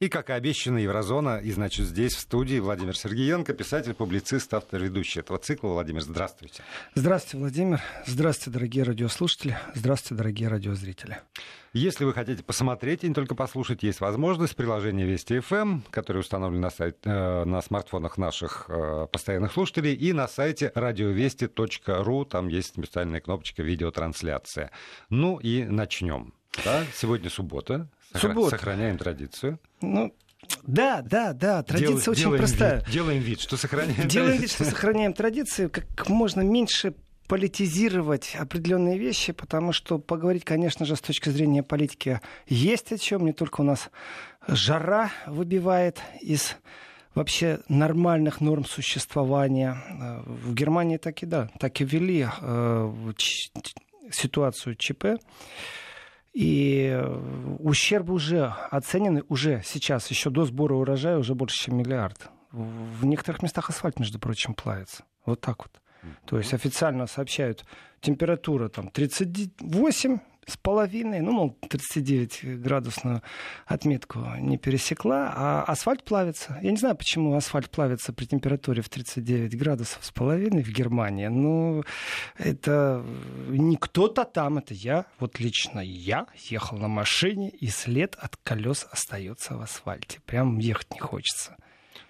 И, как и обещано, Еврозона. И, значит, здесь, в студии, Владимир Сергеенко, писатель, публицист, автор, ведущий этого цикла. Владимир, здравствуйте. Здравствуйте, Владимир. Здравствуйте, дорогие радиослушатели. Здравствуйте, дорогие радиозрители. Если вы хотите посмотреть и не только послушать, есть возможность приложение Вести FM, эм, которое установлено на, сайт, э, на смартфонах наших э, постоянных слушателей, и на сайте радиовести.ру. Там есть специальная кнопочка «Видеотрансляция». Ну и начнем. Да? Сегодня суббота. Суббота. Сохраняем традицию. Ну, да, да, да, традиция Дел, очень делаем простая. Вид, делаем вид, что сохраняем Делаем традицию. вид, что сохраняем традицию, как можно меньше политизировать определенные вещи, потому что поговорить, конечно же, с точки зрения политики есть о чем. Не только у нас жара выбивает из вообще нормальных норм существования. Э, в Германии так и да, так и ввели э, ситуацию ЧП. И э, ущерб уже оценены, уже сейчас, еще до сбора урожая, уже больше, чем миллиард. В некоторых местах асфальт, между прочим, плавится. Вот так вот. То есть официально сообщают, температура там 38 с половиной, ну, мол, 39 градусную отметку не пересекла, а асфальт плавится. Я не знаю, почему асфальт плавится при температуре в 39 градусов с половиной в Германии. Ну, это не кто-то там, это я, вот лично я ехал на машине, и след от колес остается в асфальте. Прям ехать не хочется.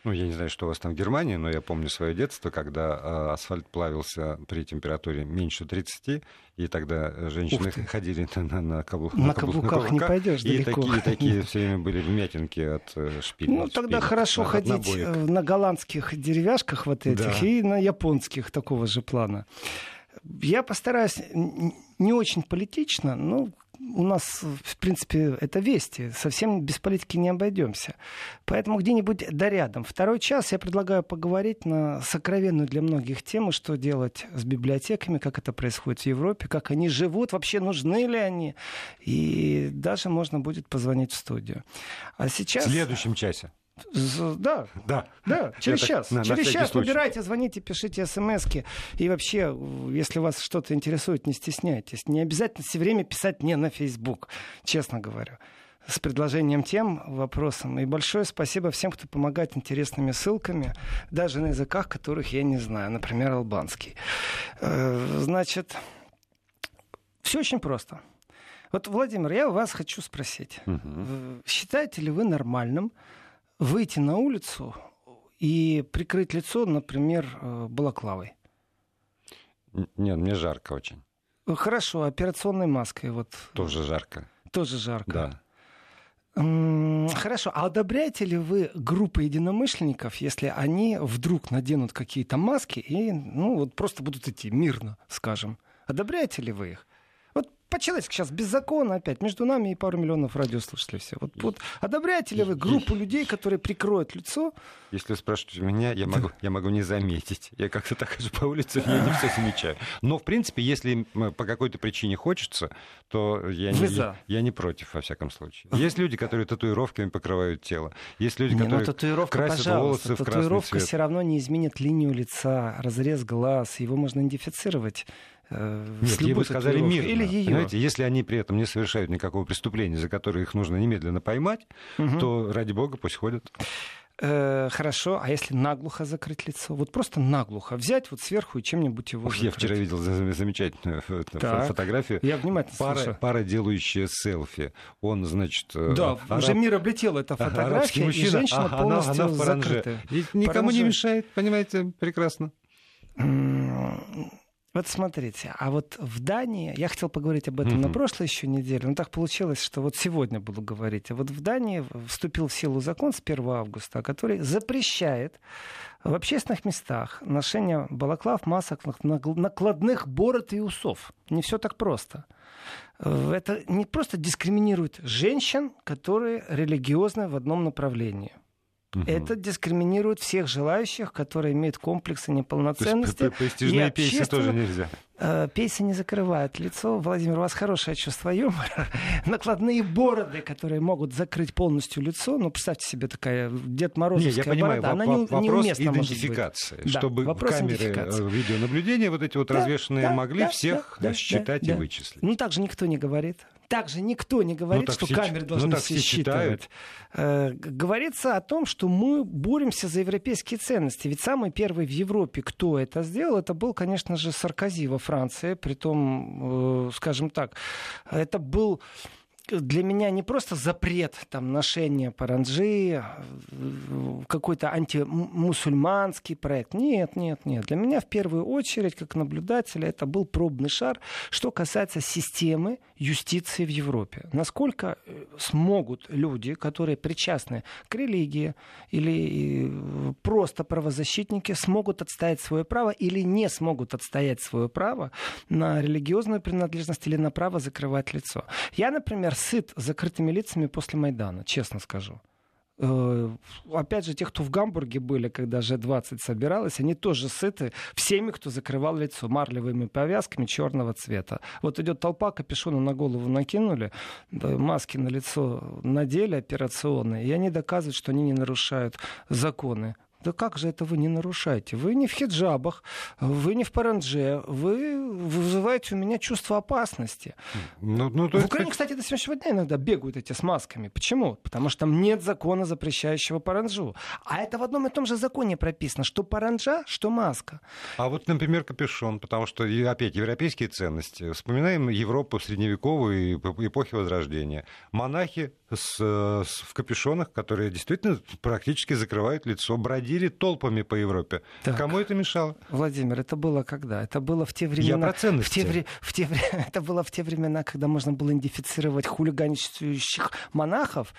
Ну, я не знаю, что у вас там в Германии, но я помню свое детство, когда а, асфальт плавился при температуре меньше 30, и тогда женщины ходили на, на, на, каблу, на, на, каблуках, на каблуках не пойдешь и далеко. Такие, такие все время были вмятинки от э, шпиль. Ну, тогда шпиль, хорошо от ходить набоек. Э, на голландских деревяшках вот этих да. и на японских такого же плана. Я постараюсь не очень политично, но у нас, в принципе, это вести. Совсем без политики не обойдемся. Поэтому где-нибудь да рядом. Второй час я предлагаю поговорить на сокровенную для многих тему, что делать с библиотеками, как это происходит в Европе, как они живут, вообще нужны ли они. И даже можно будет позвонить в студию. А сейчас... В следующем часе. Да, да, да, через час. На, через на час случай. набирайте, звоните, пишите смс -ки. И вообще, если вас что-то интересует, не стесняйтесь. Не обязательно все время писать мне на Facebook, честно говорю с предложением тем, вопросом. И большое спасибо всем, кто помогает интересными ссылками, даже на языках, которых я не знаю, например, албанский. Э, значит, все очень просто. Вот, Владимир, я у вас хочу спросить. Угу. Считаете ли вы нормальным выйти на улицу и прикрыть лицо, например, э, балаклавой? Нет, мне жарко очень. Хорошо, операционной маской вот. Тоже жарко. Тоже жарко. Да. Хорошо, а одобряете ли вы группы единомышленников, если они вдруг наденут какие-то маски и ну, вот просто будут идти мирно, скажем? Одобряете ли вы их? По-человечески сейчас, без закона опять, между нами и пару миллионов радиослушателей все. Вот, вот одобряете ли вы группу людей, которые прикроют лицо? Если спрашиваете меня, я могу, я могу не заметить. Я как-то так хожу по улице, я не все замечаю. Но, в принципе, если по какой-то причине хочется, то я не, я, я не против, во всяком случае. Есть люди, которые татуировками покрывают тело. Есть люди, не, ну, которые ну, красят волосы в Татуировка все равно не изменит линию лица, разрез глаз. Его можно идентифицировать Э, Нет, ей бы сказали мир. Или ее. Понимаете, если они при этом не совершают никакого преступления, за которое их нужно немедленно поймать, угу. то ради бога пусть ходят. Э, хорошо, а если наглухо закрыть лицо? Вот просто наглухо взять вот сверху и чем-нибудь его Ух, закрыть. Я вчера видел замечательную так. фотографию. Я внимательно пара, слушаю. пара, делающая селфи. Он, значит... Э, да, араб... уже мир облетел эта фотография, мужчина, и женщина а, полностью она, она закрытая. И никому паранже. не мешает, понимаете, прекрасно. Вот смотрите, а вот в Дании, я хотел поговорить об этом mm-hmm. на прошлой еще неделе, но так получилось, что вот сегодня буду говорить. А вот в Дании вступил в силу закон с 1 августа, который запрещает в общественных местах ношение балаклав, масок, накладных бород и усов. Не все так просто. Это не просто дискриминирует женщин, которые религиозны в одном направлении. Угу. Это дискриминирует всех желающих, которые имеют комплексы неполноценности. То есть престижные пейсы тоже нельзя? Э, пейсы не закрывают лицо. Владимир, у вас хорошее чувство юмора. Накладные бороды, которые могут закрыть полностью лицо. Ну, представьте себе такая Дед Морозовская не, я понимаю, борода. Она не, вопрос неуместна идентификации. Может быть. Чтобы да, камеры э, видеонаблюдения вот эти вот да, развешенные да, могли да, всех да, считать да, и да. вычислить. Ну, так же никто не говорит. Также никто не говорит, ну, что все, камеры должны ну, все все считывать. Э, говорится о том, что мы боремся за европейские ценности. Ведь самый первый в Европе, кто это сделал, это был, конечно же, Саркози во Франции. Притом, э, скажем так, это был для меня не просто запрет там, ношения паранджи, э, какой-то антимусульманский проект. Нет, нет, нет. Для меня в первую очередь, как наблюдателя, это был пробный шар, что касается системы юстиции в Европе. Насколько э, смогут люди, которые причастны к религии или э, просто правозащитники, смогут отстоять свое право или не смогут отстоять свое право на религиозную принадлежность или на право закрывать лицо. Я, например, сыт закрытыми лицами после Майдана, честно скажу э, опять же, те, кто в Гамбурге были, когда G20 собиралась, они тоже сыты всеми, кто закрывал лицо марлевыми повязками черного цвета. Вот идет толпа, капюшоны на голову накинули, маски на лицо надели операционные, и они доказывают, что они не нарушают законы. Да как же это вы не нарушаете? Вы не в хиджабах, вы не в парандже, вы вызываете у меня чувство опасности. Ну, ну, то в Украине, кстати, до сегодняшнего дня иногда бегают эти с масками. Почему? Потому что там нет закона, запрещающего паранджу. А это в одном и том же законе прописано, что паранджа, что маска. А вот, например, капюшон, потому что, опять, европейские ценности. Вспоминаем Европу средневековую и эпохи Возрождения. Монахи с, с, в капюшонах, которые действительно практически закрывают лицо, бродили толпами по Европе. Так. Кому это мешало? Владимир, это было когда? Это было в те времена... Я про ценности. В те, в те, это было в те времена, когда можно было идентифицировать хулиганствующих монахов,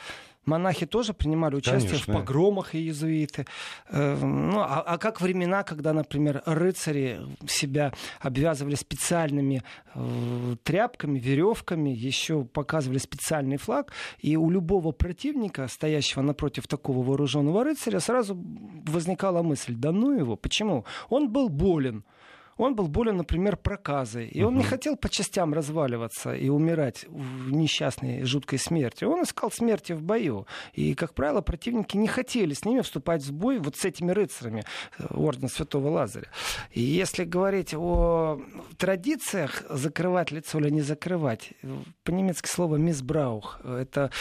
монахи тоже принимали участие Конечно. в погромах и иезуиты. Эм, ну, а, а как времена, когда, например, рыцари себя обвязывали специальными э, тряпками, веревками, еще показывали специальный флаг, и у любого противника, стоящего напротив такого вооруженного рыцаря, сразу возникала мысль, да ну его, почему? Он был болен. Он был болен, например, проказой. И он не хотел по частям разваливаться и умирать в несчастной жуткой смерти. Он искал смерти в бою. И, как правило, противники не хотели с ними вступать в бой вот с этими рыцарями э, Ордена Святого Лазаря. И если говорить о традициях закрывать лицо или не закрывать, по-немецки слово «мисбраух» — это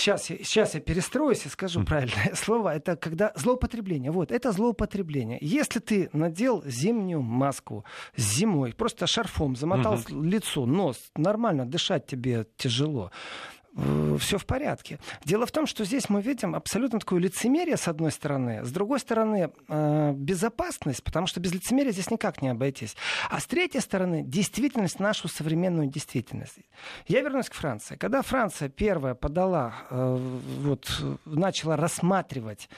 сейчас, сейчас я перестроюсь и скажу правильное слово, это когда злоупотребление. Вот, это злоупотребление. Если ты надел зимнюю маску зимой, просто шарфом замотал угу. лицо, нос, нормально дышать тебе тяжело все в порядке. Дело в том, что здесь мы видим абсолютно такое лицемерие с одной стороны, с другой стороны э, безопасность, потому что без лицемерия здесь никак не обойтись. А с третьей стороны действительность, нашу современную действительность. Я вернусь к Франции. Когда Франция первая подала, э, вот, начала рассматривать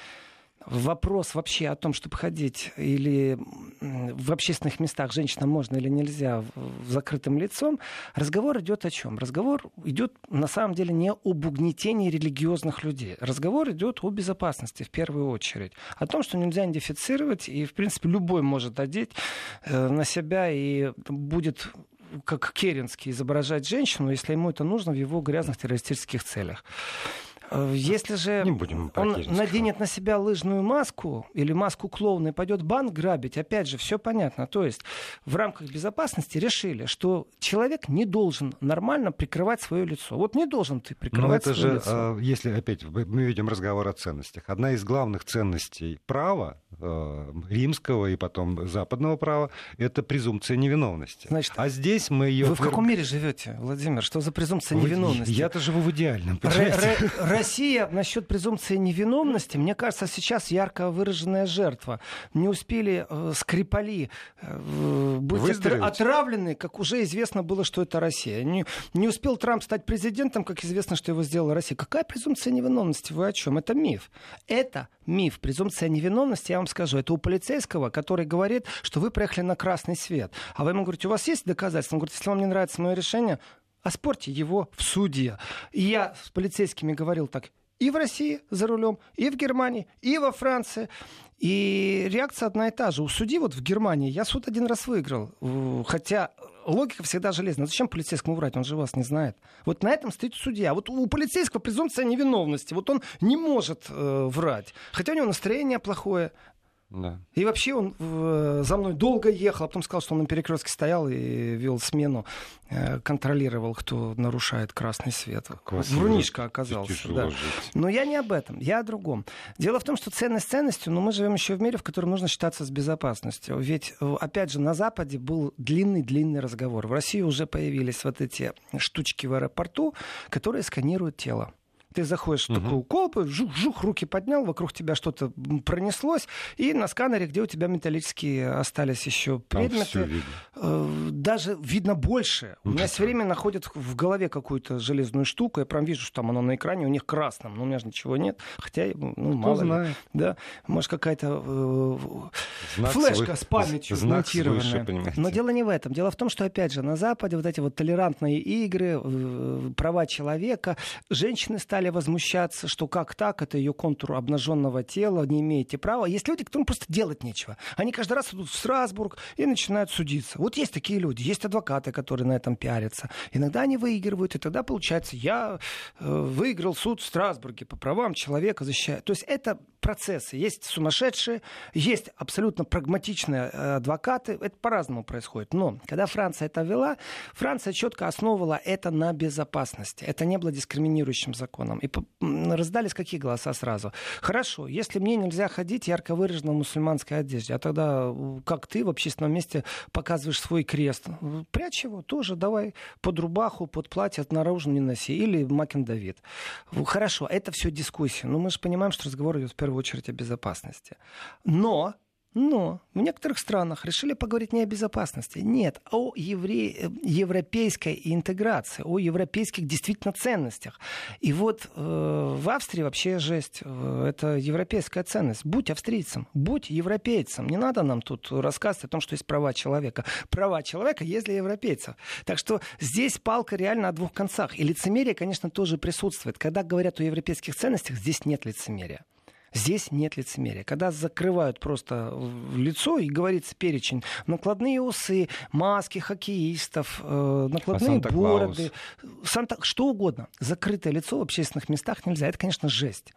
вопрос вообще о том, чтобы ходить или в общественных местах женщинам можно или нельзя в закрытым лицом, разговор идет о чем? Разговор идет на самом деле не об угнетении религиозных людей. Разговор идет о безопасности в первую очередь. О том, что нельзя идентифицировать, и, в принципе, любой может одеть э, на себя и будет как Керенский изображать женщину, если ему это нужно в его грязных террористических целях. Э, если же Не будем он наденет на себя лыжную маску или маску клоуна и пойдет банк грабить, опять же, все понятно. То есть в рамках безопасности решили, что человек не должен нормально прикрывать свое лицо. Вот не должен ты прикрывать Но это свое же, лицо. А, если опять мы ведем разговор о ценностях, одна из главных ценностей права э, римского и потом западного права это презумпция невиновности. Значит, а здесь мы ее... Вы в каком мире живете, Владимир? Что за презумпция невиновности? Я-то живу в идеальном. Россия насчет презумпции невиновности, мне кажется, сейчас ярко выраженная жертва. Не успели э, Скрипали э, быть отравлены, как уже известно было, что это Россия. Не, не успел Трамп стать президентом, как известно, что его сделала Россия. Какая презумпция невиновности? Вы о чем? Это миф. Это миф. Презумпция невиновности, я вам скажу, это у полицейского, который говорит, что вы проехали на красный свет. А вы ему говорите, у вас есть доказательства? Он говорит, если вам не нравится мое решение, оспорьте его в суде. И я с полицейскими говорил так, и в России за рулем, и в Германии, и во Франции. И реакция одна и та же. У судьи вот в Германии я суд один раз выиграл. Хотя логика всегда железная. Зачем полицейскому врать? Он же вас не знает. Вот на этом стоит судья. Вот у полицейского презумпция невиновности. Вот он не может э, врать. Хотя у него настроение плохое, Да. И вообще он э, за мной долго ехал, а потом сказал, что он на перекрестке стоял и вел смену, э, контролировал, кто нарушает красный свет. Врунишка оказался. Да. Но я не об этом, я о другом. Дело в том, что ценность ценностью, но мы живем еще в мире, в котором нужно считаться с безопасностью. Ведь, э, опять же, на Западе был длинный-длинный разговор. В России уже появились вот эти штучки в аэропорту, которые сканируют тело. Ты заходишь в такую колбу, жух-жух, руки поднял, вокруг тебя что-то пронеслось, и на сканере, где у тебя металлические остались еще предметы, видно. Э, даже видно больше. У меня все время находят в голове какую-то железную штуку, я прям вижу, что там оно на экране, у них красным, но у меня же ничего нет, хотя, ну, Кто мало знает. ли. Да, может, какая-то э, флешка свой, с памятью смонтированная. Но дело не в этом. Дело в том, что, опять же, на Западе вот эти вот толерантные игры, э, права человека, женщины стали стали возмущаться, что как так, это ее контур обнаженного тела, не имеете права. Есть люди, которым просто делать нечего. Они каждый раз идут в Страсбург и начинают судиться. Вот есть такие люди, есть адвокаты, которые на этом пиарятся. Иногда они выигрывают, и тогда получается, я э, выиграл суд в Страсбурге по правам человека, защищаю. То есть это процессы. Есть сумасшедшие, есть абсолютно прагматичные э, адвокаты. Это по-разному происходит. Но когда Франция это вела, Франция четко основывала это на безопасности. Это не было дискриминирующим законом. И раздались какие голоса сразу? Хорошо, если мне нельзя ходить ярко выраженно в мусульманской одежде, а тогда как ты в общественном месте показываешь свой крест? Прячь его тоже, давай под рубаху, под платье, наружу не носи. Или Макин Давид. Хорошо, это все дискуссия. Но мы же понимаем, что разговор идет в первую очередь о безопасности. Но но в некоторых странах решили поговорить не о безопасности, нет, а о евре... европейской интеграции, о европейских действительно ценностях. И вот э, в Австрии вообще жесть, э, это европейская ценность. Будь австрийцем, будь европейцем. Не надо нам тут рассказывать о том, что есть права человека. Права человека есть для европейцев. Так что здесь палка реально о двух концах. И лицемерие, конечно, тоже присутствует. Когда говорят о европейских ценностях, здесь нет лицемерия. Здесь нет лицемерия. Когда закрывают просто лицо и говорится перечень, накладные усы, маски хоккеистов, э, накладные а бороды, Санта... что угодно. Закрытое лицо в общественных местах нельзя. Это, конечно, жесть.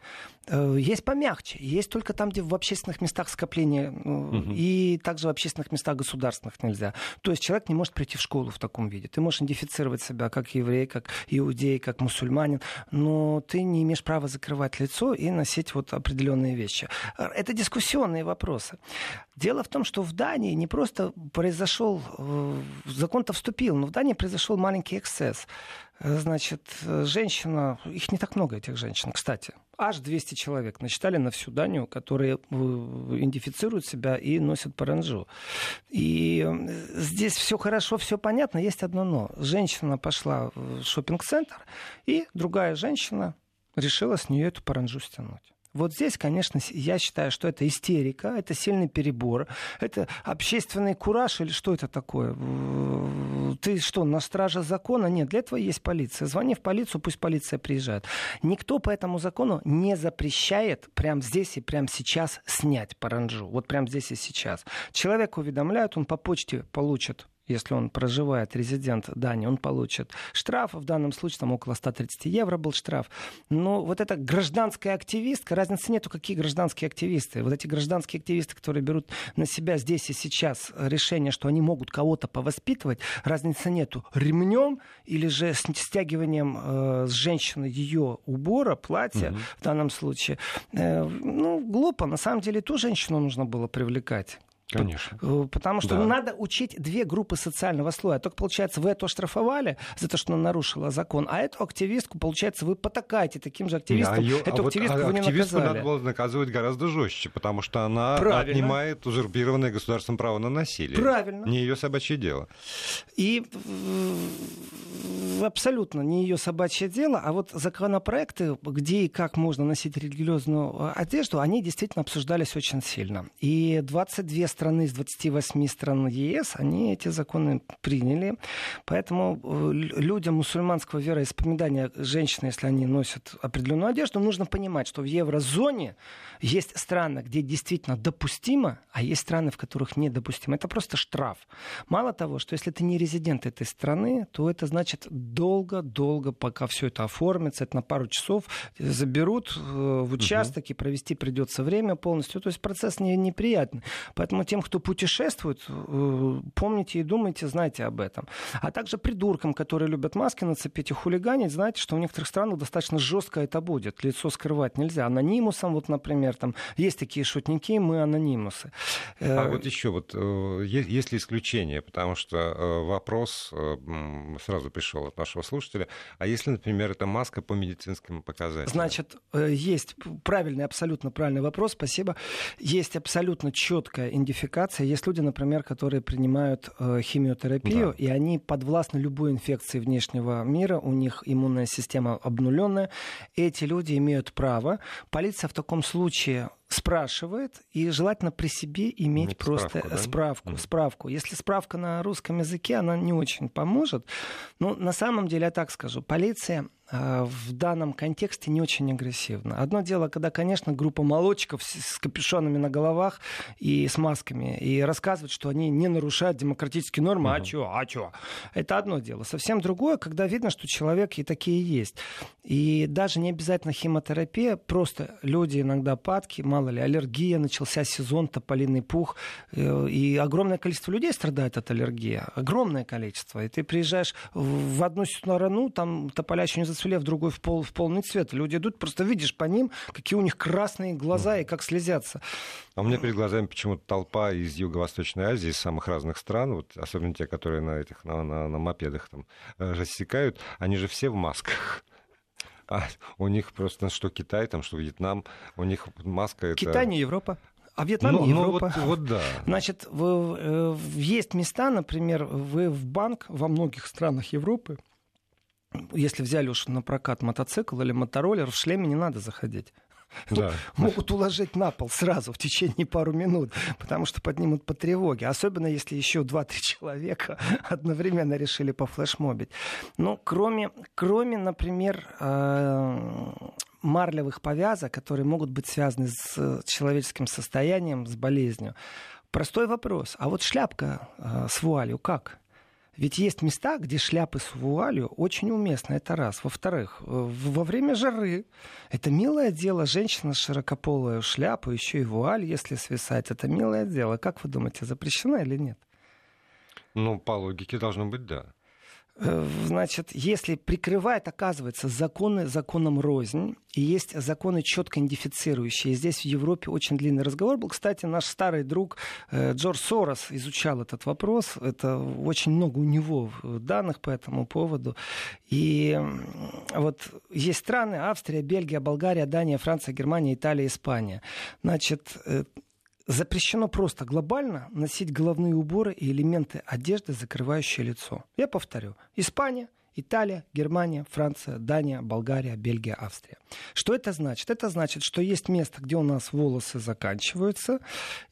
Э, есть помягче. Есть только там, где в общественных местах скопления угу. и также в общественных местах государственных нельзя. То есть человек не может прийти в школу в таком виде. Ты можешь идентифицировать себя как еврей, как иудей, как мусульманин, но ты не имеешь права закрывать лицо и носить вот определенные определенные вещи. Это дискуссионные вопросы. Дело в том, что в Дании не просто произошел, э, закон-то вступил, но в Дании произошел маленький эксцесс. Значит, женщина, их не так много, этих женщин, кстати, аж 200 человек насчитали на всю Данию, которые э, идентифицируют себя и носят паранджу. И э, здесь все хорошо, все понятно, есть одно но. Женщина пошла в шопинг-центр, и другая женщина решила с нее эту паранджу стянуть. Вот здесь, конечно, я считаю, что это истерика, это сильный перебор, это общественный кураж или что это такое? Ты что, на страже закона? Нет, для этого есть полиция. Звони в полицию, пусть полиция приезжает. Никто по этому закону не запрещает прямо здесь и прямо сейчас снять паранджу. Вот прямо здесь и сейчас. Человек уведомляют, он по почте получит если он проживает, резидент Дании, он получит штраф. В данном случае там около 130 евро был штраф. Но вот эта гражданская активистка, разницы нету, какие гражданские активисты. Вот эти гражданские активисты, которые берут на себя здесь и сейчас решение, что они могут кого-то повоспитывать, разницы нету. Ремнем или же с стягиванием э, с женщины ее убора, платья угу. в данном случае. Э, ну, глупо. На самом деле ту женщину нужно было привлекать Конечно. Э, потому что да. надо учить две группы социального слоя. Только, получается, вы эту оштрафовали за то, что она нарушила закон, а эту активистку, получается, вы потакаете таким же активистам. Да, ее, эту а активистку вот, вы не активистку наказали. надо было наказывать гораздо жестче, потому что она Правильно. отнимает узурпированное государством право на насилие. Правильно. Не ее собачье дело. И абсолютно не ее собачье дело, а вот законопроекты, где и как можно носить религиозную одежду, они действительно обсуждались очень сильно. И 22 страны из 28 стран ЕС, они эти законы приняли. Поэтому э, людям мусульманского вероисповедания, женщины, если они носят определенную одежду, нужно понимать, что в еврозоне есть страны, где действительно допустимо, а есть страны, в которых недопустимо. Это просто штраф. Мало того, что если ты не резидент этой страны, то это значит долго-долго, пока все это оформится, это на пару часов заберут э, в участок, угу. и провести придется время полностью. То есть процесс не, неприятный. Поэтому тем, кто путешествует, э, помните и думайте, знайте об этом. А также придуркам, которые любят маски нацепить и хулиганить, знаете, что в некоторых странах достаточно жестко это будет. Лицо скрывать нельзя. Анонимусом, вот, например, там есть такие шутники, мы анонимусы. А э, вот еще вот, есть ли исключения? Потому что вопрос сразу пришел от нашего слушателя. А если, например, это маска по медицинским показателям? Значит, есть правильный, абсолютно правильный вопрос, спасибо. Есть абсолютно четкая идентификация. Есть люди, например, которые принимают э, химиотерапию, да. и они подвластны любой инфекции внешнего мира, у них иммунная система обнуленная. Эти люди имеют право. Полиция в таком случае спрашивает, и желательно при себе иметь Нет, просто справку, да? справку, mm. справку. Если справка на русском языке, она не очень поможет. Но на самом деле, я так скажу, полиция Э, в данном контексте не очень агрессивно. Одно дело, когда, конечно, группа молодчиков с капюшонами на головах и с масками, и рассказывают, что они не нарушают демократические нормы, uh-huh. а чё, а чё. Это одно дело. Совсем другое, когда видно, что человек и такие есть. И даже не обязательно химиотерапия, просто люди иногда падки, мало ли, аллергия, начался сезон, тополиный пух, э, и огромное количество людей страдает от аллергии, огромное количество. И ты приезжаешь в одну сторону, там тополя еще не зацвели, в другой в, пол, в полный цвет. Люди идут, просто видишь по ним, какие у них красные глаза и как слезятся. А у меня перед глазами почему-то толпа из Юго-Восточной Азии, из самых разных стран, вот, особенно те, которые на этих на, на, на мопедах там э, рассекают, они же все в масках. А у них просто что Китай, там, что Вьетнам, у них маска это... Китай не Европа. А Вьетнам ну, Европа. Ну, вот, вот да. Значит, вы, есть места, например, вы в банк во многих странах Европы если взяли уж на прокат мотоцикл или мотороллер, в шлеме не надо заходить. Да. Могут уложить на пол сразу в течение пару минут, потому что поднимут по тревоге. Особенно если еще 2-3 человека одновременно решили пофлешмобить. Ну, кроме, кроме например, э, марлевых повязок, которые могут быть связаны с человеческим состоянием, с болезнью. Простой вопрос. А вот шляпка э, с вуалью как? Ведь есть места, где шляпы с вуалью очень уместны, это раз. Во-вторых, э, во время жары это милое дело, женщина с широкополой шляпой, еще и вуаль, если свисает, это милое дело. Как вы думаете, запрещено или нет? Ну, по логике должно быть да. Э, значит, если прикрывает, оказывается, законы законом рознь, и есть законы четко идентифицирующие. Здесь в Европе очень длинный разговор был. Кстати, наш старый друг э, Джордж Сорос изучал этот вопрос. Это очень много у него данных по этому поводу. И вот есть страны, Австрия, Бельгия, Болгария, Дания, Франция, Германия, Италия, Испания. Значит, э, запрещено просто глобально носить головные уборы и элементы одежды, закрывающие лицо. Я повторю. Испания, Италия, Германия, Франция, Дания, Болгария, Бельгия, Австрия. Что это значит? Это значит, что есть место, где у нас волосы заканчиваются,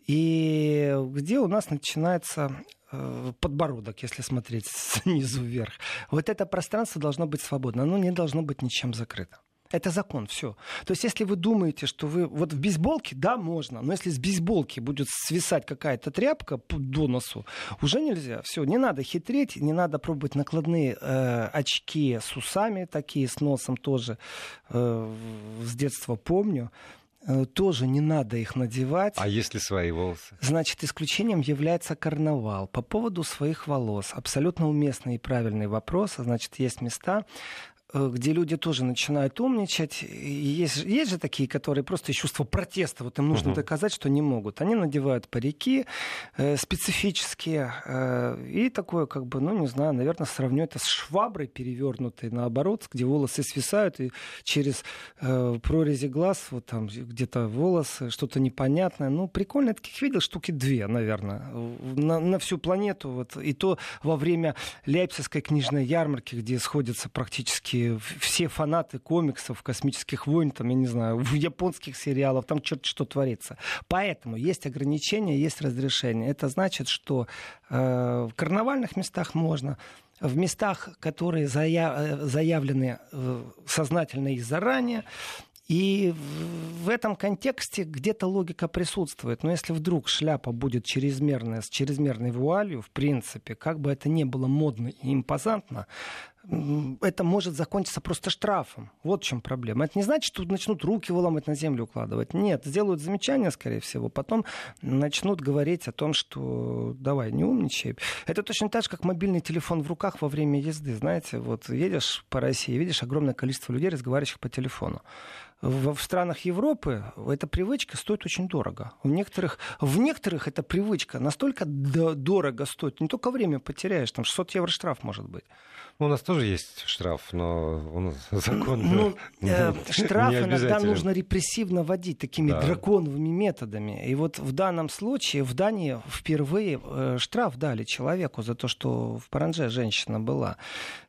и где у нас начинается э, подбородок, если смотреть снизу вверх. Вот это пространство должно быть свободно, оно не должно быть ничем закрыто. Это закон, все. То есть, если вы думаете, что вы... Вот в бейсболке, да, можно, но если с бейсболки будет свисать какая-то тряпка до носу, уже нельзя. Все, не надо хитрить, не надо пробовать накладные э, очки с усами, такие с носом тоже э, с детства помню э, тоже не надо их надевать. А если свои волосы? Значит, исключением является карнавал. По поводу своих волос. Абсолютно уместный и правильный вопрос. Значит, есть места, где люди тоже начинают умничать. есть, есть же такие, которые просто из чувства протеста, вот им нужно uh-huh. доказать, что не могут. Они надевают парики э, специфические э, и такое, как бы, ну, не знаю, наверное, сравню это с шваброй перевернутой наоборот, где волосы свисают, и через э, прорези глаз, вот там где-то волосы, что-то непонятное. Ну, прикольно, я таких видел штуки две, наверное, на, на всю планету. Вот. И то во время Лейпцигской книжной ярмарки, где сходятся практически все фанаты комиксов, космических войн, там, я не знаю, японских сериалов, там черт что творится. Поэтому есть ограничения, есть разрешения. Это значит, что э, в карнавальных местах можно, в местах, которые заяв, заявлены э, сознательно и заранее, и в этом контексте где-то логика присутствует. Но если вдруг шляпа будет чрезмерная, с чрезмерной вуалью, в принципе, как бы это ни было модно и импозантно, это может закончиться просто штрафом. Вот в чем проблема. Это не значит, что начнут руки выламывать на землю укладывать. Нет, сделают замечания, скорее всего. Потом начнут говорить о том, что давай, не умничай. Это точно так же, как мобильный телефон в руках во время езды. Знаете, вот едешь по России, видишь огромное количество людей, разговаривающих по телефону в, в странах Европы эта привычка стоит очень дорого. В некоторых, в некоторых эта привычка настолько дорого стоит, не только время потеряешь, там 600 евро штраф может быть. У нас тоже есть штраф, но нас закон ну, э, штраф иногда нужно репрессивно вводить такими да. драконовыми методами. И вот в данном случае в Дании впервые э, штраф дали человеку за то, что в Паранже женщина была.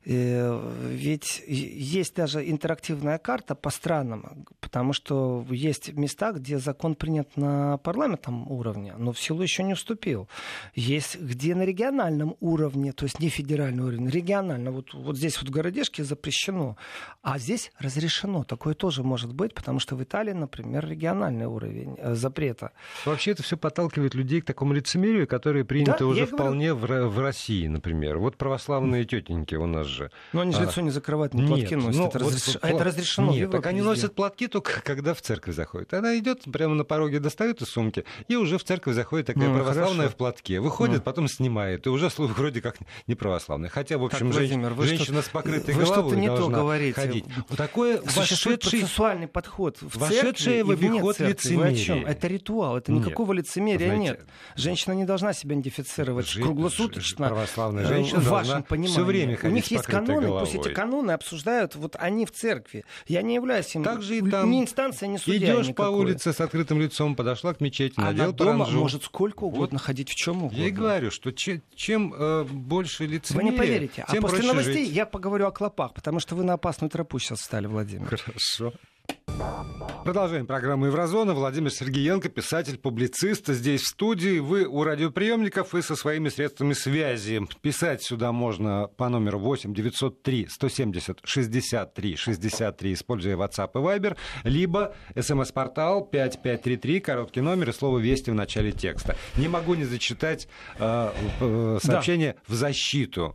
Э, ведь есть даже интерактивная карта по странам, потому что есть места, где закон принят на парламентном уровне, но в силу еще не вступил. Есть где на региональном уровне, то есть не федеральный уровень, регионально вот, вот здесь вот в городишке запрещено, а здесь разрешено. Такое тоже может быть, потому что в Италии, например, региональный уровень э, запрета. Вообще это все подталкивает людей к такому лицемерию, которое принято да, уже вполне говорю... в, в России, например. Вот православные тетеньки у нас же. Но они же а... лицо не закрывают, не платки носят. Ну, это, вот, разреш... вот, это разрешено Нет, так они везде. носят платки только когда в церковь заходят. Она идет прямо на пороге, достает из сумки, и уже в церковь заходит такая ну, православная хорошо. в платке. Выходит, ну. потом снимает, и уже вроде как не православная. Хотя, в общем, так, Владимир, вы женщина с покрытой вы головой не то говорите. ходить. Вот такое Существует вошедший... процессуальный подход в вошедшее в обиход лицемерие. Это ритуал, это никакого нет. лицемерия Знаете, нет. Женщина не должна себя идентифицировать жи... круглосуточно. Православная женщина в вашем понимании. Все время У них есть каноны, головой. пусть эти каноны обсуждают вот они в церкви. Я не являюсь им Также и там ни инстанция, ни судья Идешь никакой. по улице с открытым лицом, подошла к мечети, а надел дома может сколько угодно вот. ходить в чем угодно. Я и говорю, что чем, чем э, больше лицемерия, Вы не поверите. Тем а после новостей жить. я поговорю о клопах, потому что вы на опасную тропу сейчас встали, Владимир. Хорошо. Продолжаем программу Еврозона. Владимир Сергеенко, писатель, публицист, здесь в студии. Вы у радиоприемников и со своими средствами связи. Писать сюда можно по номеру 8 903 170 63 63, используя WhatsApp и Viber, либо смс-портал 5533, короткий номер и слово «Вести» в начале текста. Не могу не зачитать э, э сообщение да. в защиту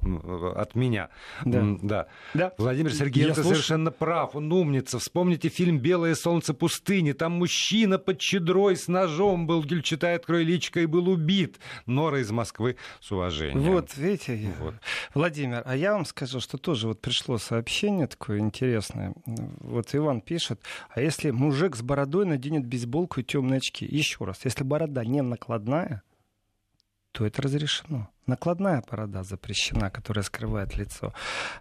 от меня. Да. Да. да. Владимир Сергеенко совершенно прав. Он умница. Вспомните фильм «Белое солнце пустыни». Там мужчина под чедрой с ножом был, читай, открой личко, и был убит. Нора из Москвы с уважением. Вот, видите, вот. Владимир, а я вам скажу, что тоже вот пришло сообщение такое интересное. Вот Иван пишет, а если мужик с бородой наденет бейсболку и темные очки? Еще раз, если борода не накладная, то это разрешено накладная борода запрещена, которая скрывает лицо.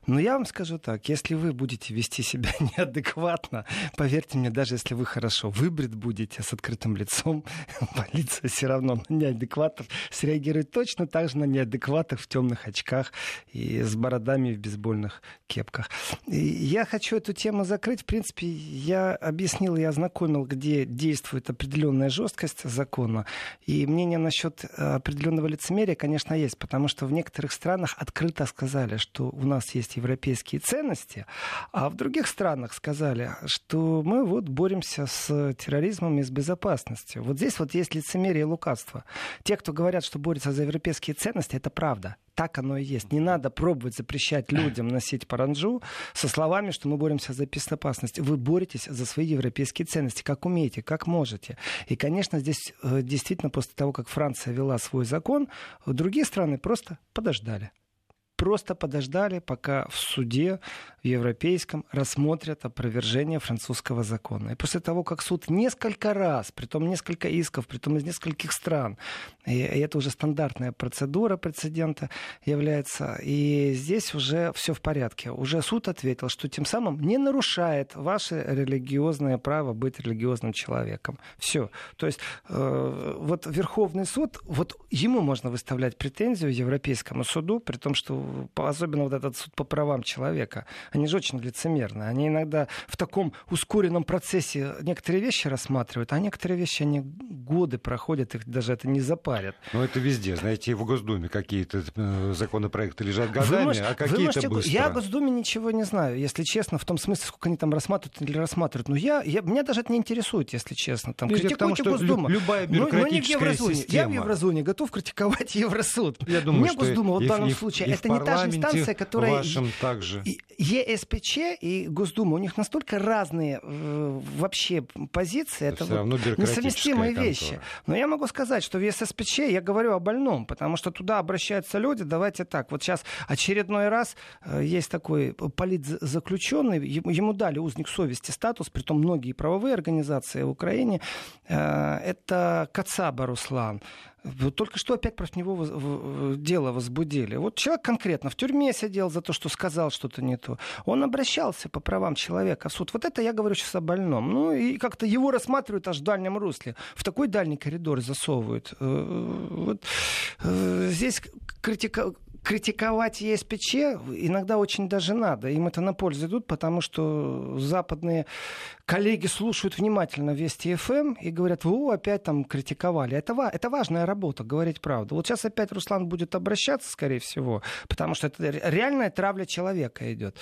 Но я вам скажу так, если вы будете вести себя неадекватно, поверьте мне, даже если вы хорошо выбрит будете с открытым лицом, полиция все равно на неадекватов среагирует точно так же на неадекватов в темных очках и с бородами в бейсбольных кепках. И я хочу эту тему закрыть. В принципе, я объяснил, я ознакомил, где действует определенная жесткость закона. И мнение насчет определенного лицемерия, конечно, есть потому что в некоторых странах открыто сказали, что у нас есть европейские ценности, а в других странах сказали, что мы вот боремся с терроризмом и с безопасностью. Вот здесь вот есть лицемерие и лукавство. Те, кто говорят, что борются за европейские ценности, это правда так оно и есть. Не надо пробовать запрещать людям носить паранджу со словами, что мы боремся за безопасность. Вы боретесь за свои европейские ценности, как умеете, как можете. И, конечно, здесь э, действительно после того, как Франция вела свой закон, другие страны просто подождали просто подождали, пока в суде в европейском рассмотрят опровержение французского закона. И после того, как суд несколько раз, при том несколько исков, при том из нескольких стран, и, и это уже стандартная процедура прецедента является, и здесь уже все в порядке. Уже суд ответил, что тем самым не нарушает ваше религиозное право быть религиозным человеком. Все. То есть э, вот Верховный суд, вот ему можно выставлять претензию Европейскому суду, при том, что особенно вот этот суд по правам человека, они же очень лицемерны. Они иногда в таком ускоренном процессе некоторые вещи рассматривают, а некоторые вещи они годы проходят, их даже это не запарят. Но это везде, знаете, и в Госдуме какие-то э, законопроекты лежат годами, можете, а какие-то быстро. Я о Госдуме ничего не знаю, если честно, в том смысле, сколько они там рассматривают или рассматривают. Но я, я, меня даже это не интересует, если честно. Там, критикуйте потому, что Госдума. Любая бюрократическая но, но не в Еврозоне. Система. Я в Еврозоне готов критиковать Евросуд. Я думаю, Мне Госдума вот в данном и, случае, и это не та же инстанция, которая... Вашем также. ЕСПЧ и Госдума, у них настолько разные э, вообще позиции, это, это вот несовместимые контора. вещи. Но я могу сказать, что в ЕСПЧ я говорю о больном, потому что туда обращаются люди, давайте так, вот сейчас очередной раз э, есть такой политзаключенный, ему дали узник совести статус, притом многие правовые организации в Украине, э, это Кацаба Руслан. Только что опять против него дело возбудили. Вот человек конкретно в тюрьме сидел за то, что сказал что-то не то. Он обращался по правам человека в суд. Вот это я говорю сейчас о больном. Ну и как-то его рассматривают аж в дальнем русле. В такой дальний коридор засовывают. Э, вот э, здесь критика, критиковать ЕСПЧ иногда очень даже надо. Им это на пользу идут, потому что западные коллеги слушают внимательно Вести ФМ эм и говорят, вы опять там критиковали. Это, это важная работа, говорить правду. Вот сейчас опять Руслан будет обращаться, скорее всего, потому что это реальная травля человека идет.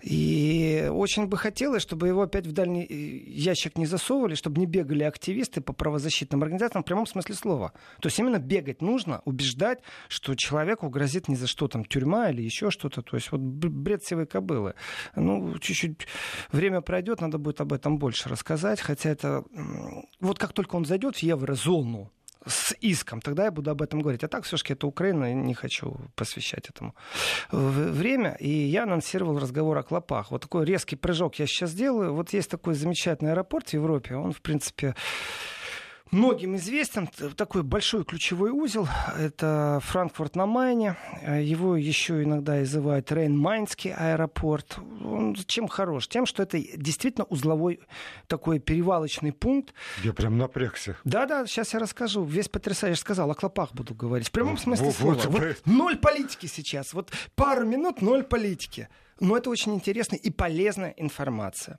И очень бы хотелось, чтобы его опять в дальний э, ящик не засовывали, чтобы не бегали активисты по правозащитным организациям в прямом смысле слова. То есть именно бегать нужно, убеждать, что человеку грозит не за что там тюрьма или еще что-то. То есть вот бред сивой кобылы. Ну, чуть-чуть время пройдет, надо будет об этом больше рассказать. Хотя это... Вот как только он зайдет в еврозону, с иском, тогда я буду об этом говорить. А так все-таки это Украина, не хочу посвящать этому время. И я анонсировал разговор о клопах. Вот такой резкий прыжок я сейчас сделаю. Вот есть такой замечательный аэропорт в Европе. Он, в принципе, многим известен. Такой большой ключевой узел. Это Франкфурт на Майне. Его еще иногда называют Рейн-Майнский аэропорт. Он чем хорош? Тем, что это действительно узловой такой перевалочный пункт. Я прям напрягся. Да-да, сейчас я расскажу. Весь потрясающий. сказал, о клопах буду говорить. В прямом смысле вот, слова. Вот, вот, ноль политики сейчас. Вот пару минут, ноль политики. Но это очень интересная и полезная информация.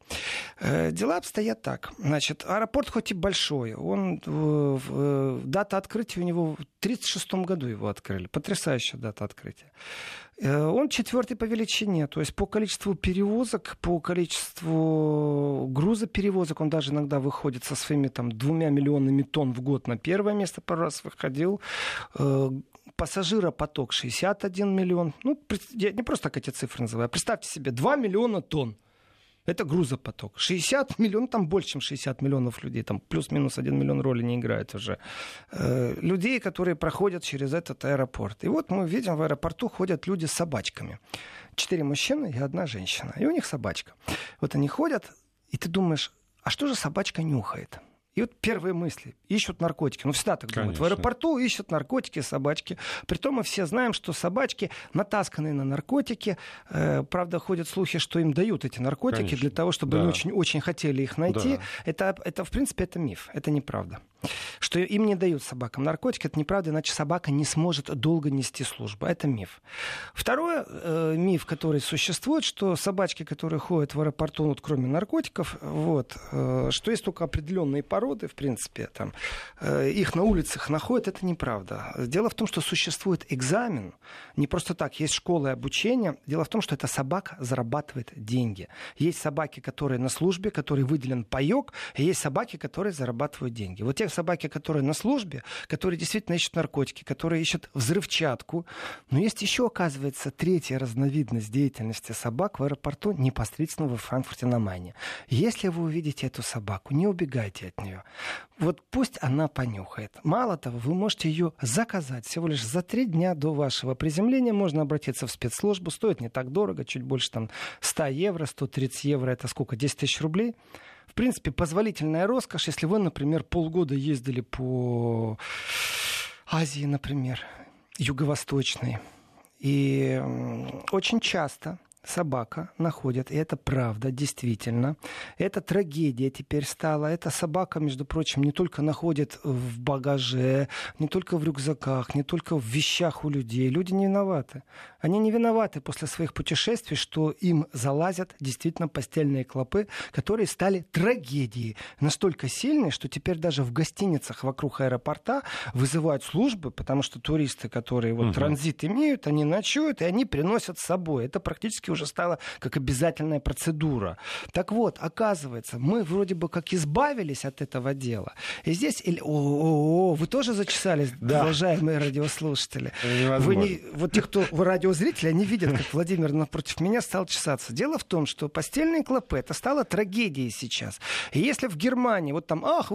Э, дела обстоят так. Значит, аэропорт хоть и большой, он, э, дата открытия у него в 1936 году его открыли. Потрясающая дата открытия. Э, он четвертый по величине, то есть по количеству перевозок, по количеству грузоперевозок, он даже иногда выходит со своими там двумя миллионами тонн в год на первое место пару раз выходил пассажиропоток 61 миллион. Ну, я не просто так эти цифры называю. Представьте себе, 2 миллиона тонн. Это грузопоток. 60 миллионов, там больше, чем 60 миллионов людей, там плюс-минус 1 миллион роли не играет уже. Э, людей, которые проходят через этот аэропорт. И вот мы видим, в аэропорту ходят люди с собачками. Четыре мужчины и одна женщина. И у них собачка. Вот они ходят, и ты думаешь, а что же собачка нюхает? И вот первые мысли. Ищут наркотики. Ну, всегда так Конечно. думают. В аэропорту ищут наркотики, собачки. Притом мы все знаем, что собачки натасканы на наркотики. Э, правда, ходят слухи, что им дают эти наркотики Конечно. для того, чтобы да. они очень, очень хотели их найти. Да. Это, это, в принципе, это миф. Это неправда что им не дают собакам наркотики, это неправда, иначе собака не сможет долго нести службу. Это миф. Второй э, миф, который существует, что собачки, которые ходят в аэропорту, вот, кроме наркотиков, вот, э, что есть только определенные породы, в принципе, там, э, их на улицах находят, это неправда. Дело в том, что существует экзамен, не просто так, есть школы обучения. Дело в том, что эта собака зарабатывает деньги. Есть собаки, которые на службе, которые выделен паек, и есть собаки, которые зарабатывают деньги. Вот те собаки, которые на службе, которые действительно ищут наркотики, которые ищут взрывчатку. Но есть еще, оказывается, третья разновидность деятельности собак в аэропорту непосредственно во Франкфурте на Майне. Если вы увидите эту собаку, не убегайте от нее. Вот пусть она понюхает. Мало того, вы можете ее заказать всего лишь за три дня до вашего приземления. Можно обратиться в спецслужбу. Стоит не так дорого, чуть больше там 100 евро, 130 евро. Это сколько? 10 тысяч рублей в принципе, позволительная роскошь, если вы, например, полгода ездили по Азии, например, юго-восточной, и очень часто собака находят, и это правда, действительно. Это трагедия теперь стала. Эта собака, между прочим, не только находит в багаже, не только в рюкзаках, не только в вещах у людей. Люди не виноваты. Они не виноваты после своих путешествий, что им залазят действительно постельные клопы, которые стали трагедией. Настолько сильные, что теперь даже в гостиницах вокруг аэропорта вызывают службы, потому что туристы, которые вот угу. транзит имеют, они ночуют, и они приносят с собой. Это практически уже стало как обязательная процедура. Так вот, оказывается, мы вроде бы как избавились от этого дела. И здесь... О, -о, -о вы тоже зачесались, да. уважаемые радиослушатели? Вы не... Вот те, кто в радиозрители, они видят, как Владимир напротив меня стал чесаться. Дело в том, что постельные клопы это стало трагедией сейчас. И если в Германии, вот там, ах,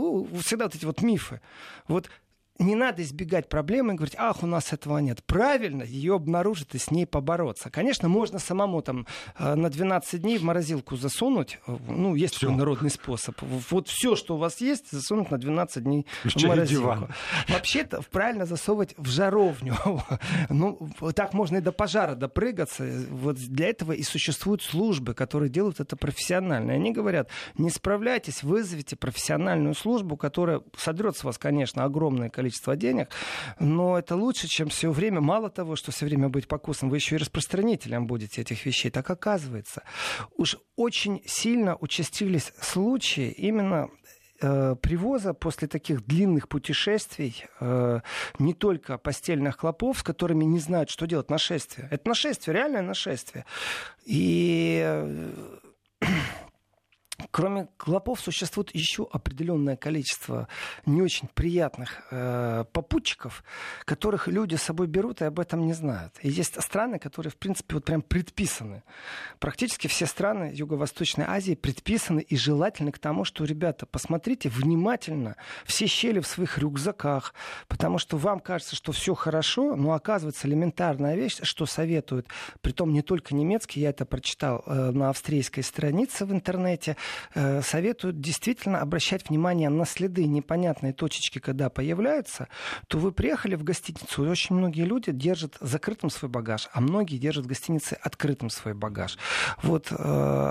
всегда вот эти вот мифы, вот не надо избегать проблемы и говорить, ах, у нас этого нет. Правильно, ее обнаружить и с ней побороться. Конечно, можно самому там э, на 12 дней в морозилку засунуть, э, ну, есть всё. такой народный способ. Вот все, что у вас есть, засунуть на 12 дней в морозилку. Вообще-то правильно засовывать в жаровню. ну, так можно и до пожара допрыгаться. Вот для этого и существуют службы, которые делают это профессионально. И они говорят, не справляйтесь, вызовите профессиональную службу, которая содрет с вас, конечно, огромное количество количество денег, но это лучше, чем все время, мало того, что все время быть покусом, вы еще и распространителем будете этих вещей. Так оказывается. Уж очень сильно участились случаи именно э, привоза после таких длинных путешествий э, не только постельных клопов, с которыми не знают, что делать, нашествие. Это нашествие, реальное нашествие. И э, Кроме клопов существует еще определенное количество не очень приятных э, попутчиков, которых люди с собой берут и об этом не знают. И есть страны, которые, в принципе, вот прям предписаны. Практически все страны Юго-Восточной Азии предписаны и желательны к тому, что, ребята, посмотрите внимательно все щели в своих рюкзаках, потому что вам кажется, что все хорошо, но оказывается элементарная вещь, что советуют, притом не только немецкий, я это прочитал э, на австрийской странице в интернете, советуют действительно обращать внимание на следы непонятные точечки, когда появляются, то вы приехали в гостиницу, и очень многие люди держат закрытым свой багаж, а многие держат в гостинице открытым свой багаж. Вот э,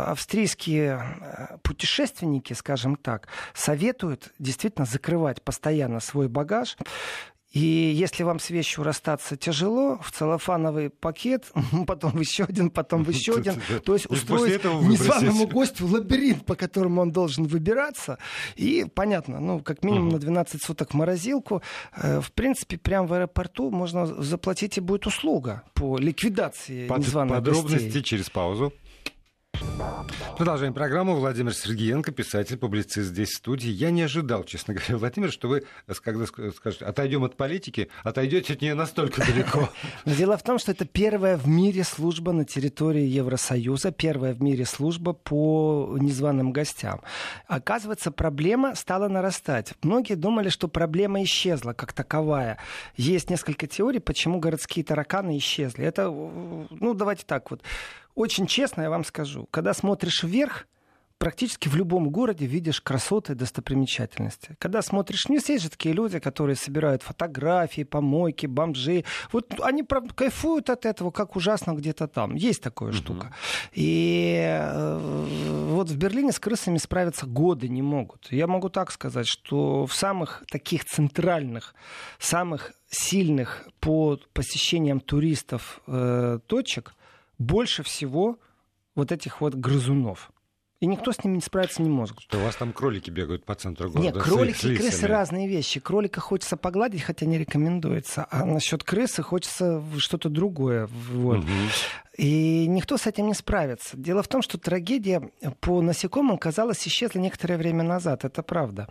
австрийские э, путешественники, скажем так, советуют действительно закрывать постоянно свой багаж. И если вам с вещью расстаться тяжело, в целлофановый пакет, потом в еще один, потом в еще один, то есть устроить незваному гостю лабиринт, по которому он должен выбираться. И понятно, ну, как минимум на 12 суток морозилку. Э, в принципе, прямо в аэропорту можно заплатить и будет услуга по ликвидации незваных Подробности через паузу. Продолжаем программу. Владимир Сергеенко, писатель, публицист здесь в студии. Я не ожидал, честно говоря, Владимир, что вы, когда скажете, отойдем от политики, отойдете от нее настолько далеко. Дело в том, что это первая в мире служба на территории Евросоюза, первая в мире служба по незваным гостям. Оказывается, проблема стала нарастать. Многие думали, что проблема исчезла как таковая. Есть несколько теорий, почему городские тараканы исчезли. Это, ну, давайте так вот. Очень честно я вам скажу, когда смотришь вверх, практически в любом городе видишь красоты и достопримечательности. Когда смотришь вниз, есть же такие люди, которые собирают фотографии, помойки, бомжи. Вот они правда, кайфуют от этого, как ужасно где-то там. Есть такая uh-huh. штука. И э, вот в Берлине с крысами справиться годы не могут. Я могу так сказать, что в самых таких центральных, самых сильных по посещениям туристов э, точек – больше всего вот этих вот грызунов. И никто с ними не справиться не может. Что у вас там кролики бегают по центру города? Нет, кролики и крысы разные вещи. Кролика хочется погладить, хотя не рекомендуется. А насчет крысы хочется что-то другое. Вот. Угу. И никто с этим не справится. Дело в том, что трагедия по насекомым, казалось, исчезла некоторое время назад. Это правда.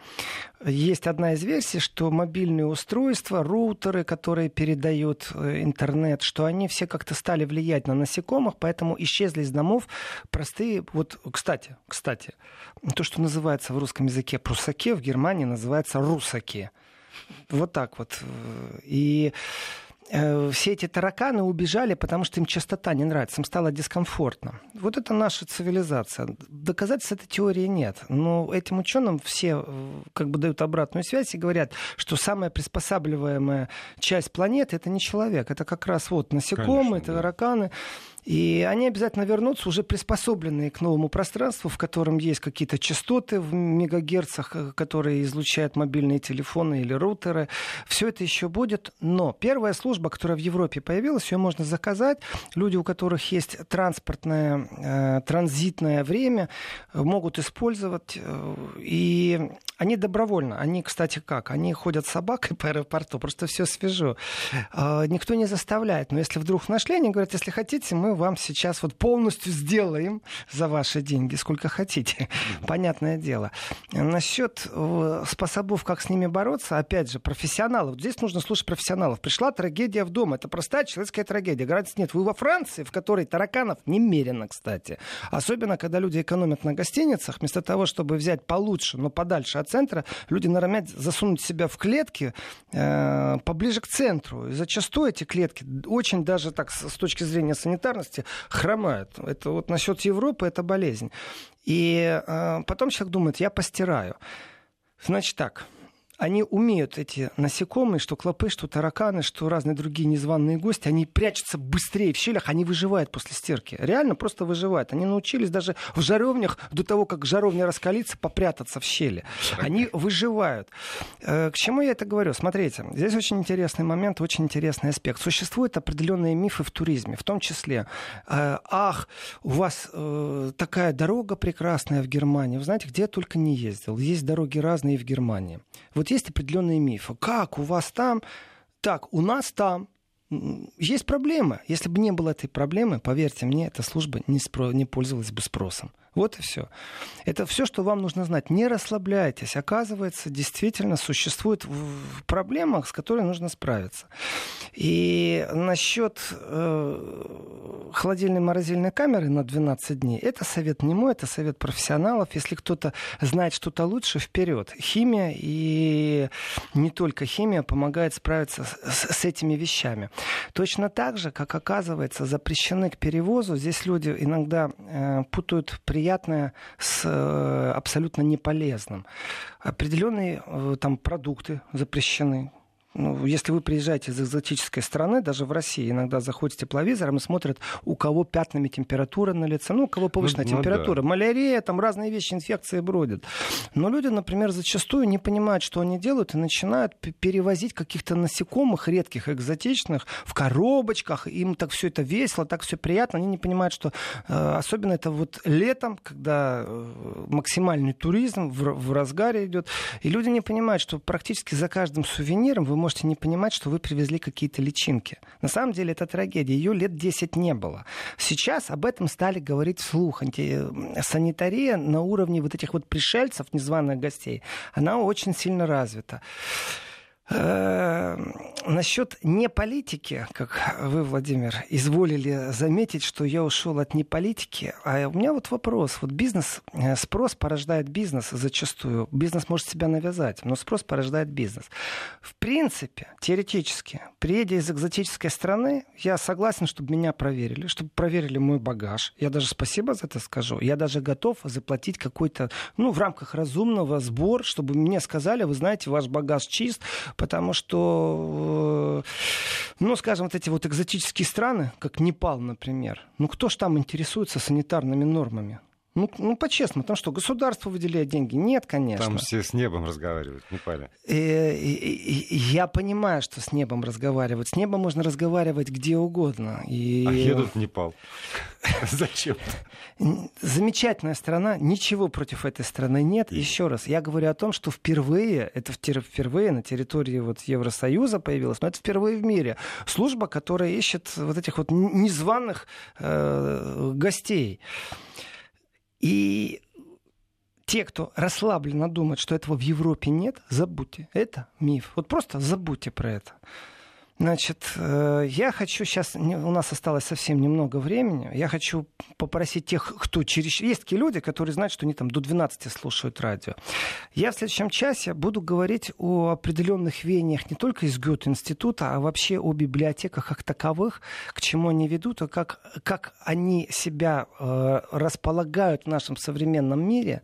Есть одна из версий, что мобильные устройства, рутеры, которые передают э, интернет, что они все как-то стали влиять на насекомых, поэтому исчезли из домов простые... Вот, кстати, кстати, то, что называется в русском языке прусаке, в Германии называется русаке. Вот так вот. И Э, все эти тараканы убежали, потому что им частота не нравится, им стало дискомфортно. Вот это наша цивилизация. Доказательств этой теории нет. Но этим ученым все э, как бы дают обратную связь и говорят, что самая приспосабливаемая часть планеты это не человек, это как раз вот насекомые, Конечно, это тараканы. И они обязательно вернутся уже приспособленные к новому пространству, в котором есть какие-то частоты в мегагерцах, э, которые излучают мобильные телефоны или рутеры. Все это еще будет. Но первая служба, которая в Европе появилась, ее можно заказать. Люди, у которых есть транспортное, э, транзитное время, могут использовать. Э, и они добровольно. Они, кстати, как? Они ходят с собакой по аэропорту, просто все свежо. Э, никто не заставляет. Но если вдруг нашли, они говорят, если хотите, мы вам сейчас вот полностью сделаем за ваши деньги, сколько хотите. Понятное дело. Насчет э, способов, как с ними бороться, опять же, профессионалов. Здесь нужно слушать профессионалов. Пришла трагедия в дом. Это простая человеческая трагедия. Границ нет. Вы во Франции, в которой тараканов немерено, кстати. Особенно, когда люди экономят на гостиницах, вместо того, чтобы взять получше, но подальше от центра, люди норовят засунуть себя в клетки э, поближе к центру. И зачастую эти клетки очень даже так с, с точки зрения санитарности хромают. Это вот насчет Европы это болезнь. И э, потом человек думает, я постираю. Значит так, они умеют, эти насекомые, что клопы, что тараканы, что разные другие незваные гости, они прячутся быстрее в щелях, они выживают после стирки. Реально просто выживают. Они научились даже в жаровнях, до того, как жаровня раскалится, попрятаться в щели. Они выживают. Э, к чему я это говорю? Смотрите, здесь очень интересный момент, очень интересный аспект. Существуют определенные мифы в туризме, в том числе, э, ах, у вас э, такая дорога прекрасная в Германии. Вы знаете, где я только не ездил. Есть дороги разные в Германии. Вот есть определенные мифы. Как у вас там? Так, у нас там. Есть проблема. Если бы не было этой проблемы, поверьте мне, эта служба не, спро- не пользовалась бы спросом. Вот и все. Это все, что вам нужно знать. Не расслабляйтесь. Оказывается, действительно существует проблема, с которой нужно справиться. И насчет э, холодильной морозильной камеры на 12 дней, это совет не мой, это совет профессионалов. Если кто-то знает что-то лучше, вперед. Химия и не только химия помогает справиться с, с этими вещами. Точно так же, как оказывается, запрещены к перевозу. Здесь люди иногда э, путают приятное с э, абсолютно неполезным. Определенные э, там продукты запрещены ну, если вы приезжаете из экзотической страны, даже в России, иногда заходит тепловизором и смотрят, у кого пятнами температура на лице, ну, у кого повышенная ну, температура, ну, да. малярия, там разные вещи, инфекции бродят. Но люди, например, зачастую не понимают, что они делают, и начинают перевозить каких-то насекомых редких, экзотичных в коробочках, им так все это весело, так все приятно, они не понимают, что э, особенно это вот летом, когда э, максимальный туризм в, в разгаре идет, и люди не понимают, что практически за каждым сувениром вы можете не понимать, что вы привезли какие-то личинки. На самом деле это трагедия. Ее лет 10 не было. Сейчас об этом стали говорить вслух. Санитария на уровне вот этих вот пришельцев, незваных гостей, она очень сильно развита. Э, насчет не политики, как вы, Владимир, изволили заметить, что я ушел от не политики. А у меня вот вопрос. Вот бизнес, э, спрос порождает бизнес зачастую. Бизнес может себя навязать, но спрос порождает бизнес. В принципе, теоретически, приедя из экзотической страны, я согласен, чтобы меня проверили, чтобы проверили мой багаж. Я даже спасибо за это скажу. Я даже готов заплатить какой-то, ну, в рамках разумного сбор, чтобы мне сказали, вы знаете, ваш багаж чист, потому что, э, ну, скажем, вот эти вот экзотические страны, как Непал, например, ну, кто ж там интересуется санитарными нормами? Ну, ну по-честному, там что, государство выделяет деньги? Нет, конечно. Там все с небом разговаривают, не пали. И, и, и, я понимаю, что с небом разговаривают. С небом можно разговаривать где угодно. И... А едут в Непал. Зачем? Замечательная страна, ничего против этой страны нет. Еще раз, я говорю о том, что впервые, это впервые на территории вот Евросоюза появилась, но это впервые в мире, служба, которая ищет вот этих вот незваных э, гостей. И те, кто расслабленно думает, что этого в Европе нет, забудьте. Это миф. Вот просто забудьте про это. Значит, э, я хочу сейчас, у нас осталось совсем немного времени, я хочу попросить тех, кто через... Есть такие люди, которые знают, что они там до 12 слушают радио. Я в следующем часе буду говорить о определенных веяниях не только из Гёте-института, а вообще о библиотеках как таковых, к чему они ведут, и как, как они себя э, располагают в нашем современном мире,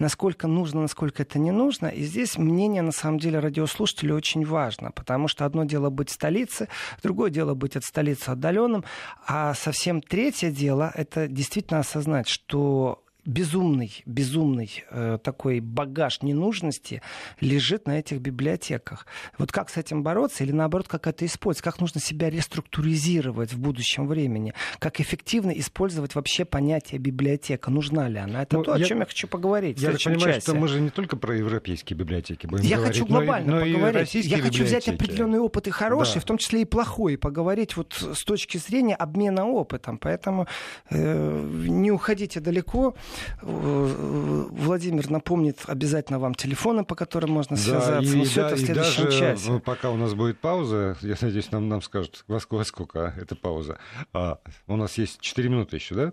насколько нужно, насколько это не нужно. И здесь мнение, на самом деле, радиослушателей очень важно, потому что одно дело быть столетием, столице, другое дело быть от столицы отдаленным, а совсем третье дело — это действительно осознать, что безумный, безумный э, такой багаж ненужности лежит на этих библиотеках. Вот как с этим бороться или наоборот как это использовать? Как нужно себя реструктуризировать в будущем времени? Как эффективно использовать вообще понятие библиотека? Нужна ли она? Это ну, то, я, о чем я хочу поговорить. Я понимаю, часе. что мы же не только про европейские библиотеки будем я говорить. Я хочу глобально но, поговорить. Но я хочу взять определенный опыт и хороший, да. в том числе и плохой, и поговорить вот с точки зрения обмена опытом. Поэтому э, не уходите далеко. Владимир напомнит обязательно вам телефоны, по которым можно связаться. Да, и, Все да, это в следующем даже, часе. Пока у нас будет пауза, я надеюсь, нам, нам скажут, во сколько, во сколько эта пауза. А, у нас есть 4 минуты еще, да?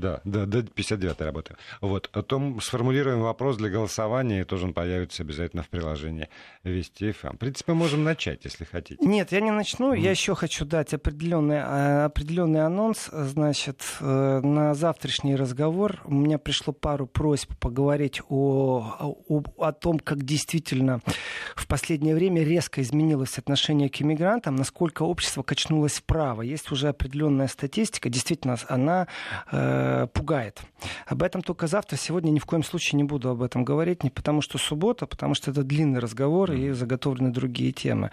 Да, да, до 59 работаю. Вот. О том сформулируем вопрос для голосования, и тоже он появится обязательно в приложении Вести ФМ. В принципе, можем начать, если хотите. Нет, я не начну. Mm. Я еще хочу дать определенный, э, определенный анонс. Значит, э, на завтрашний разговор у меня пришло пару просьб поговорить о, о, о том, как действительно в последнее время резко изменилось отношение к иммигрантам, насколько общество качнулось вправо. Есть уже определенная статистика. Действительно, она э, Э, пугает. Об этом только завтра. Сегодня ни в коем случае не буду об этом говорить. Не потому что суббота, а потому что это длинный разговор и заготовлены другие темы.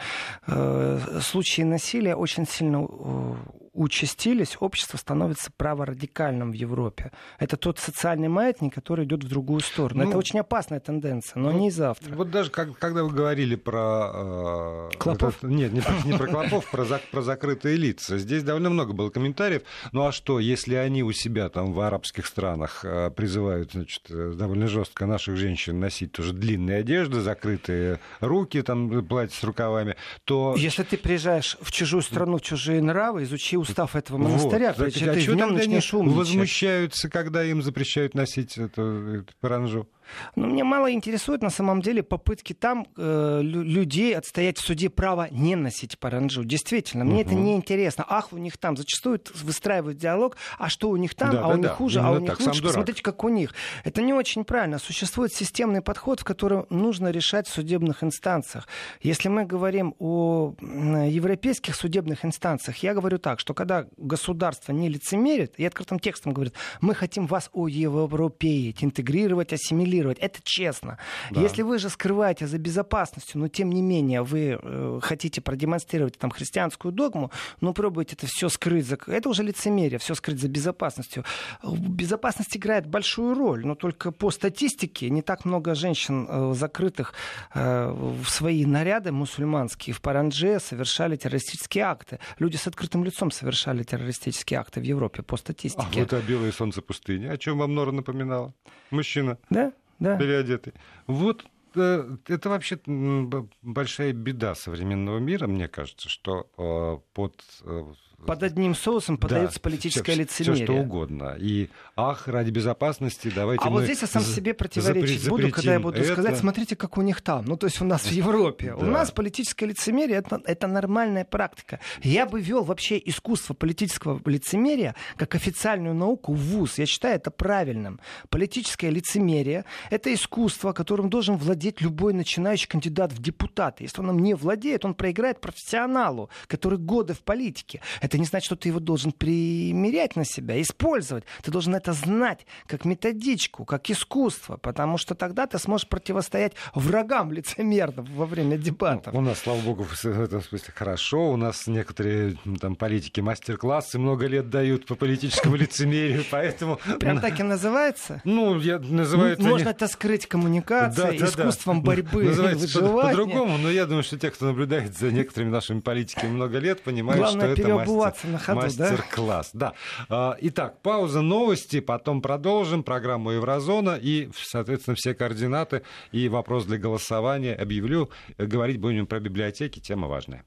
Э, случаи насилия очень сильно э, участились, общество становится праворадикальным в Европе. Это тот социальный маятник, который идет в другую сторону. Ну, это очень опасная тенденция, но ну, не завтра. Вот даже как, когда вы говорили про... Э, Клопов? Это, нет, не, не про Клопов, про, про закрытые лица. Здесь довольно много было комментариев. Ну а что, если они у себя там в арабских странах э, призывают значит, э, довольно жестко наших женщин носить тоже длинные одежды, закрытые руки, там платья с рукавами, то... Если ты приезжаешь в чужую страну, в чужие нравы, изучи устав этого монастыря, вот. Значит, а ты в нем начнешь умничать. возмущаются, когда им запрещают носить эту, эту паранжу? Но мне мало интересует на самом деле попытки там э, людей отстоять в суде право не носить паранджу. Действительно, мне угу. это не интересно. Ах, у них там зачастую выстраивают диалог, а что у них там, да, а да, у них да. хуже, Именно а у них лучше. Посмотрите, как у них. Это не очень правильно. Существует системный подход, в котором нужно решать в судебных инстанциях. Если мы говорим о европейских судебных инстанциях, я говорю так, что когда государство не лицемерит и открытым текстом говорит, мы хотим вас оевропеять, интегрировать, ассимилировать, контролировать. Это честно. Да. Если вы же скрываете за безопасностью, но тем не менее вы э, хотите продемонстрировать там христианскую догму, но пробуете это все скрыть. За... Это уже лицемерие, все скрыть за безопасностью. Безопасность играет большую роль, но только по статистике не так много женщин э, закрытых э, в свои наряды мусульманские в Паранже совершали террористические акты. Люди с открытым лицом совершали террористические акты в Европе по статистике. А вот это белое солнце пустыни. О чем вам Нора напоминала? Мужчина. Да? Да. переодетый. Вот э, это вообще большая беда современного мира, мне кажется, что э, под э, под одним соусом подается да, политическое все, лицемерие. Все что угодно. И ах, ради безопасности давайте А мы вот здесь я сам себе противоречить буду, когда я буду это... сказать, смотрите, как у них там. Ну, то есть у нас в Европе. У нас политическое лицемерие это, это нормальная практика. Я бы вел вообще искусство политического лицемерия как официальную науку в ВУЗ. Я считаю это правильным. Политическое лицемерие — это искусство, которым должен владеть любой начинающий кандидат в депутаты. Если он им не владеет, он проиграет профессионалу, который годы в политике. Это не значит, что ты его должен примерять на себя, использовать. Ты должен это знать как методичку, как искусство, потому что тогда ты сможешь противостоять врагам лицемерным во время дебатов. У нас, слава богу, в этом смысле хорошо. У нас некоторые там политики мастер-классы много лет дают по политическому лицемерию, поэтому... Прям так и называется? Ну, я называю Можно это скрыть коммуникацией, искусством борьбы, Называется по-другому, но я думаю, что те, кто наблюдает за некоторыми нашими политиками много лет, понимают, что это мастер переобуваться на ходу, Мастер-класс, да? да. Итак, пауза, новости, потом продолжим программу Еврозона и, соответственно, все координаты и вопрос для голосования объявлю. Говорить будем про библиотеки, тема важная.